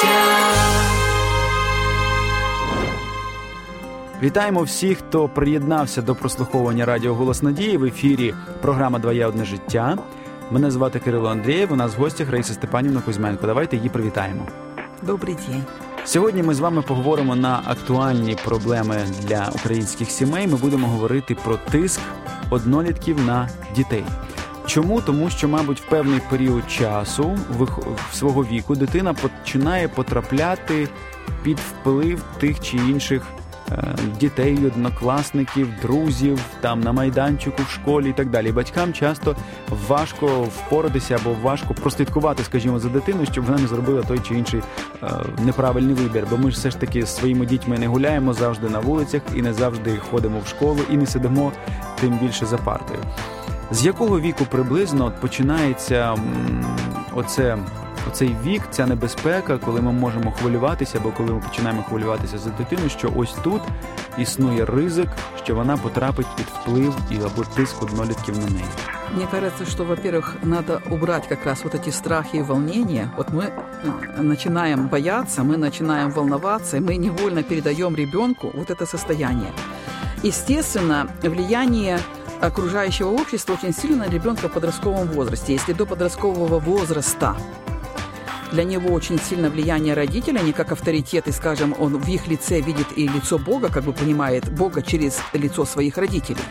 життя. Вітаємо всіх, хто приєднався до прослуховування Радіо Голос Надії в ефірі. Програма Двоє одне життя. Мене звати Кирило Андрієв. У нас в гостях Раїса Степанівна Кузьменко. Давайте її привітаємо. Добрий день. Сьогодні ми з вами поговоримо на актуальні проблеми для українських сімей. Ми будемо говорити про тиск однолітків на дітей. Чому? Тому що, мабуть, в певний період часу в свого віку дитина починає потрапляти під вплив тих чи інших Е, дітей, однокласників, друзів, там на майданчику, в школі і так далі. Батькам часто важко впоратися або важко прослідкувати, скажімо, за дитиною, щоб вона не зробила той чи інший е, неправильний вибір. Бо ми ж все ж таки з своїми дітьми не гуляємо завжди на вулицях і не завжди ходимо в школу і не сидимо тим більше за партою. З якого віку приблизно от починається м, оце оцей вік, ця небезпека, коли ми можемо хвилюватися, або коли ми починаємо хвилюватися за дитину, що ось тут існує ризик, що вона потрапить під вплив і або тиск однолітків на неї. Мне кажется, что, во-первых, надо убрать как раз вот эти страхи и волнения. Вот мы э, начинаем бояться, мы начинаем волноваться, и мы невольно передаем ребенку вот это состояние. Естественно, влияние окружающего общества очень сильно на ребенка в подростковом возрасте. Если до подросткового возраста для него очень сильно влияние родителей, они как авторитеты, скажем, он в их лице видит и лицо Бога, как бы понимает Бога через лицо своих родителей.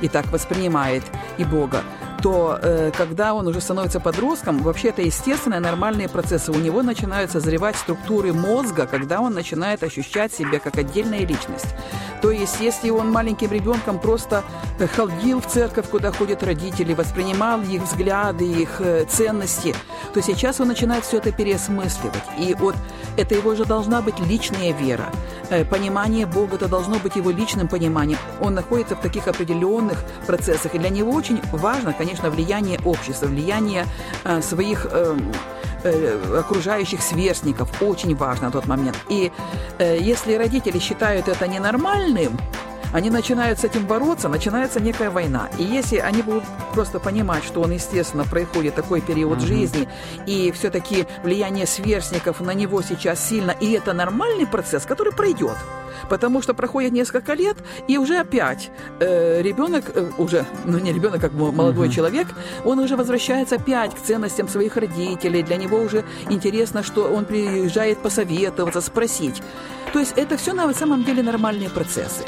И так воспринимает и Бога то э, когда он уже становится подростком, вообще это естественные нормальные процессы. У него начинают созревать структуры мозга, когда он начинает ощущать себя как отдельная личность. То есть, если он маленьким ребенком просто э, ходил в церковь, куда ходят родители, воспринимал их взгляды, их э, ценности, то сейчас он начинает все это переосмысливать. И вот это его же должна быть личная вера. Э, понимание Бога, это должно быть его личным пониманием. Он находится в таких определенных процессах. И для него очень важно, конечно, влияние общества, влияние э, своих э, окружающих сверстников. Очень важно на тот момент. И если родители считают это ненормальным, они начинают с этим бороться, начинается некая война. И если они будут просто понимать, что он, естественно, происходит такой период mm-hmm. жизни, и все-таки влияние сверстников на него сейчас сильно, и это нормальный процесс, который пройдет. Потому что проходит несколько лет, и уже опять э, ребенок, э, уже, ну не ребенок, как молодой mm-hmm. человек, он уже возвращается опять к ценностям своих родителей. Для него уже интересно, что он приезжает посоветоваться, спросить. То есть это все на самом деле нормальные процессы.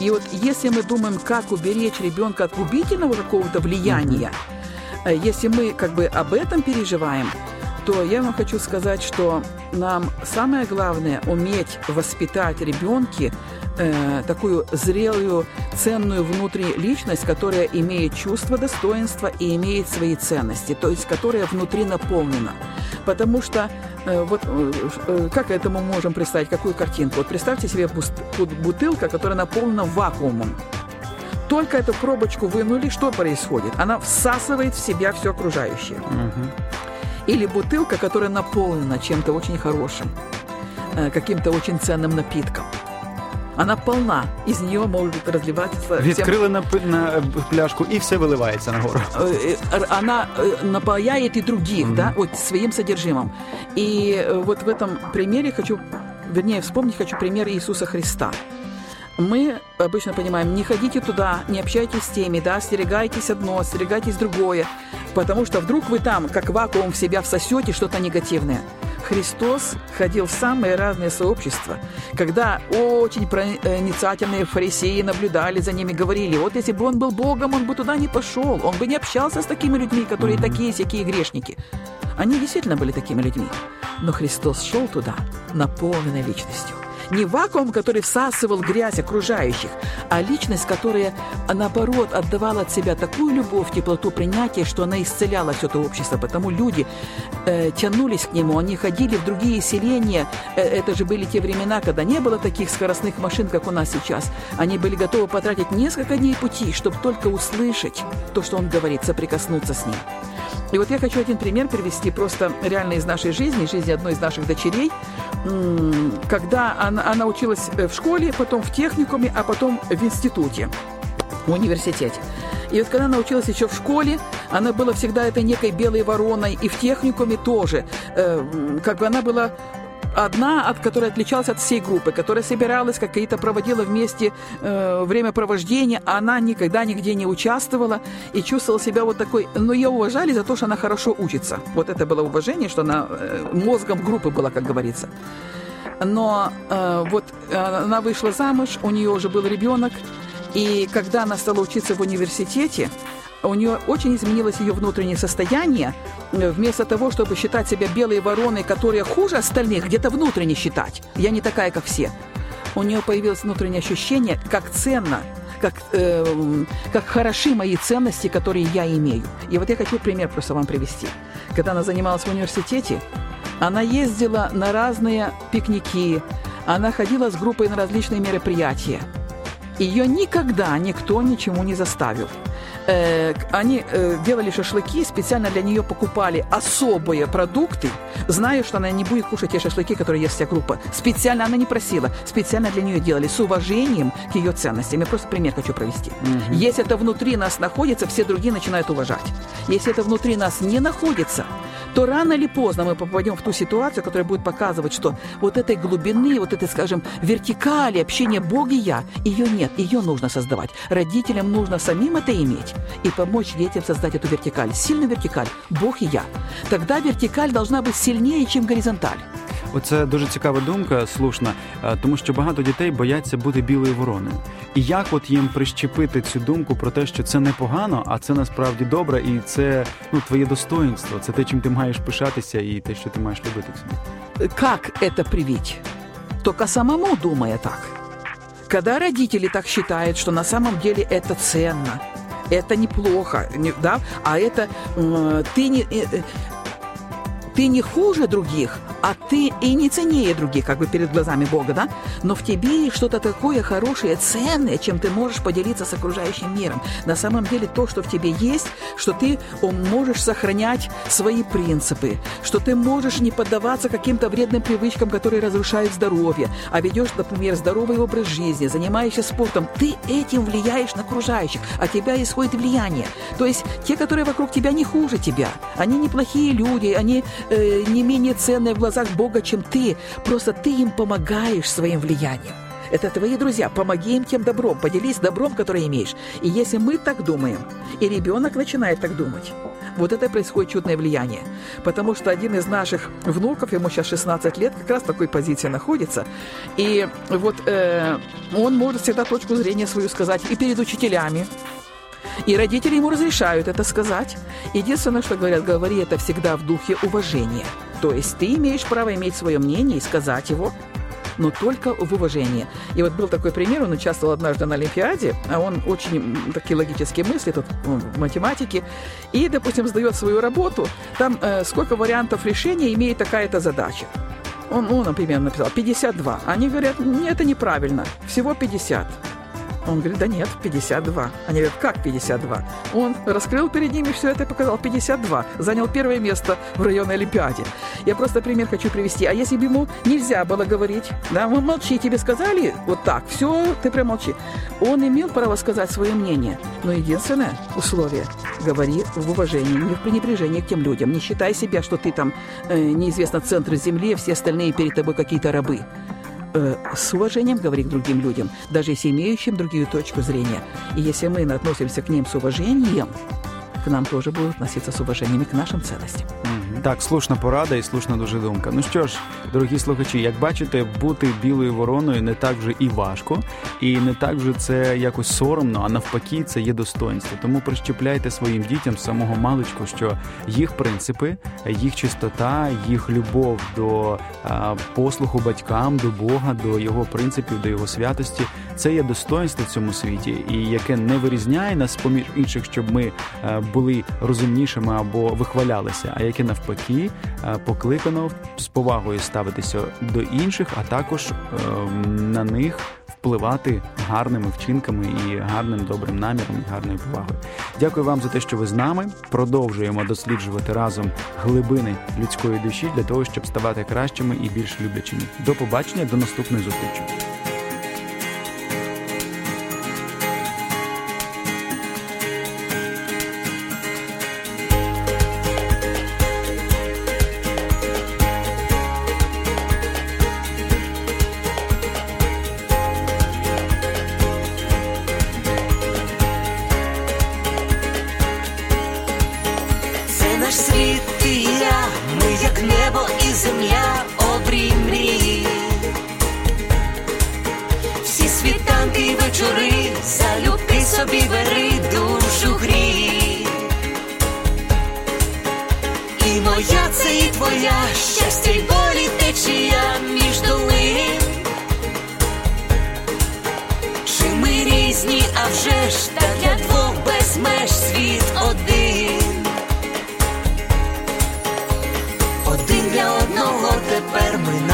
И вот если мы думаем, как уберечь ребенка от губительного какого-то влияния, mm-hmm. если мы как бы об этом переживаем, то я вам хочу сказать, что нам самое главное уметь воспитать ребенке э, такую зрелую, ценную внутреннюю личность, которая имеет чувство достоинства и имеет свои ценности, то есть которая внутри наполнена. Потому что вот э, э, как это мы можем представить, какую картинку? Вот представьте себе бутылка, которая наполнена вакуумом. Только эту пробочку вынули, что происходит? Она всасывает в себя все окружающее. Угу. Или бутылка, которая наполнена чем-то очень хорошим, каким-то очень ценным напитком. Она полна, из нее может разливаться... Відкрили на, на пляшку, и все выливается на гору. Э, э, она э, напаяет и других, mm-hmm. да, вот своим содержимым. И вот в этом примере хочу, вернее, вспомнить хочу пример Иисуса Христа мы обычно понимаем, не ходите туда, не общайтесь с теми, да, остерегайтесь одно, остерегайтесь другое, потому что вдруг вы там, как вакуум в себя всосете что-то негативное. Христос ходил в самые разные сообщества, когда очень проницательные фарисеи наблюдали за ними, говорили, вот если бы он был Богом, он бы туда не пошел, он бы не общался с такими людьми, которые mm-hmm. такие, всякие грешники. Они действительно были такими людьми. Но Христос шел туда наполненной личностью. Не вакуум, который всасывал грязь окружающих, а личность, которая, наоборот, отдавала от себя такую любовь, теплоту принятия, что она исцеляла все это общество. Потому люди э, тянулись к нему, они ходили в другие селения. Э, это же были те времена, когда не было таких скоростных машин, как у нас сейчас. Они были готовы потратить несколько дней пути, чтобы только услышать то, что он говорит, соприкоснуться с ним. И вот я хочу один пример привести просто реально из нашей жизни, жизни одной из наших дочерей, когда она, она училась э, в школе, потом в техникуме, а потом в институте, в университете. И вот когда она училась еще в школе, она была всегда этой некой белой вороной, и в техникуме тоже. Э, как бы она была одна, от которой отличалась от всей группы, которая собиралась, какие-то проводила вместе э, времяпровождение, она никогда нигде не участвовала и чувствовала себя вот такой, но ее уважали за то, что она хорошо учится. Вот это было уважение, что она э, мозгом группы была, как говорится. Но э, вот э, она вышла замуж, у нее уже был ребенок, и когда она стала учиться в университете, у нее очень изменилось ее внутреннее состояние. Вместо того, чтобы считать себя белой вороной, которые хуже остальных, где-то внутренне считать. Я не такая, как все. У нее появилось внутреннее ощущение, как ценно, как, э, как хороши мои ценности, которые я имею. И вот я хочу пример просто вам привести. Когда она занималась в университете, она ездила на разные пикники, она ходила с группой на различные мероприятия. Ее никогда никто ничему не заставил э, они э, делали шашлыки, специально для нее покупали особые продукты, зная, что она не будет кушать те шашлыки, которые ест вся группа. Специально она не просила, специально для нее делали с уважением к ее ценностям. Я просто пример хочу провести. Угу. Если это внутри нас находится, все другие начинают уважать. Если это внутри нас не находится, то рано или поздно мы попадем в ту ситуацию, которая будет показывать, что вот этой глубины, вот этой, скажем, вертикали общения Бог и я, ее нет, ее нужно создавать. Родителям нужно самим это иметь и помочь детям создать эту вертикаль, сильную вертикаль, Бог и я. Тогда вертикаль должна быть сильнее, чем горизонталь. Оце дуже цікава думка, слушна, тому що багато дітей бояться бути білою вороною. І як от їм прищепити цю думку про те, що це не погано, а це насправді добре, і це ну твоє достоинство, це те, чим ти маєш пишатися, і те, що ти маєш любити в собі. Как это привить? Только самому думая так. Когда родители так считают, что на самом деле это ценно, это неплохо, да, а это э, ты не... Э, ты не хуже других, а ты и не ценнее других, как бы перед глазами Бога, да? Но в тебе что-то такое хорошее, ценное, чем ты можешь поделиться с окружающим миром. На самом деле то, что в тебе есть, что ты можешь сохранять свои принципы, что ты можешь не поддаваться каким-то вредным привычкам, которые разрушают здоровье, а ведешь, например, здоровый образ жизни, занимаешься спортом, ты этим влияешь на окружающих, а тебя исходит влияние. То есть те, которые вокруг тебя не хуже тебя, они неплохие люди, они э, не менее ценные в глазах глазах Бога, чем ты. Просто ты им помогаешь своим влиянием. Это твои друзья. Помоги им тем добром. Поделись добром, которое имеешь. И если мы так думаем, и ребенок начинает так думать, вот это происходит чудное влияние. Потому что один из наших внуков, ему сейчас 16 лет, как раз в такой позиции находится. И вот э, он может всегда точку зрения свою сказать и перед учителями, и родители ему разрешают это сказать. Единственное, что говорят, говори это всегда в духе уважения. То есть ты имеешь право иметь свое мнение и сказать его, но только в уважении. И вот был такой пример, он участвовал однажды на Олимпиаде, а он очень такие логические мысли тут в математике, и, допустим, сдает свою работу, там э, сколько вариантов решения имеет такая-то задача. Он, ну, например, написал 52. Они говорят, нет, это неправильно, всего 50. Он говорит, да нет, 52. Они говорят, как 52? Он раскрыл перед ними все это и показал 52. Занял первое место в районной Олимпиаде. Я просто пример хочу привести. А если бы ему нельзя было говорить, да, вы молчи, тебе сказали вот так, все, ты прям молчи. Он имел право сказать свое мнение. Но единственное условие – говори в уважении, не в пренебрежении к тем людям. Не считай себя, что ты там э, неизвестно центр земли, все остальные перед тобой какие-то рабы э, с уважением говори к другим людям, даже если имеющим другую точку зрения. И если мы относимся к ним с уважением, к нам тоже будут относиться с уважением и к нашим ценностям. Так, слушна порада і слушна дуже думка. Ну що ж, дорогі слухачі, як бачите, бути білою вороною не так вже і важко, і не так вже це якось соромно, а навпаки, це є достоинство. Тому прищепляйте своїм дітям з самого маличку, що їх принципи, їх чистота, їх любов до послуху батькам, до Бога, до його принципів, до його святості це є достоинство в цьому світі, і яке не вирізняє нас поміж інших, щоб ми були розумнішими або вихвалялися, а яке навпаки е, покликано з повагою ставитися до інших, а також ем, на них впливати гарними вчинками і гарним добрим наміром, і гарною повагою. Дякую вам за те, що ви з нами. Продовжуємо досліджувати разом глибини людської душі для того, щоб ставати кращими і більш люблячими. До побачення, до наступної зустрічі. ти, і я, ми як небо і земля обрій мрії, всі світанки і вечори, залюбки собі бери душу грій, і моя це і твоя щастя й болі течія між долин. Чи ми різні, а вже ж так для двох без меж світ.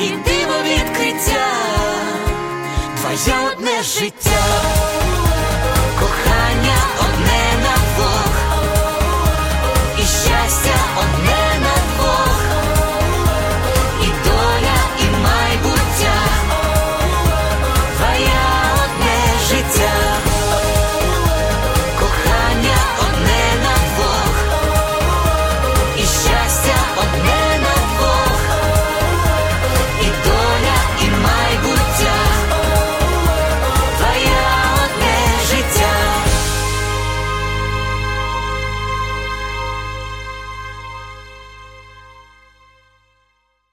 і диво відкриття, твоє одне життя, кохання одне на двох, і щастя одне.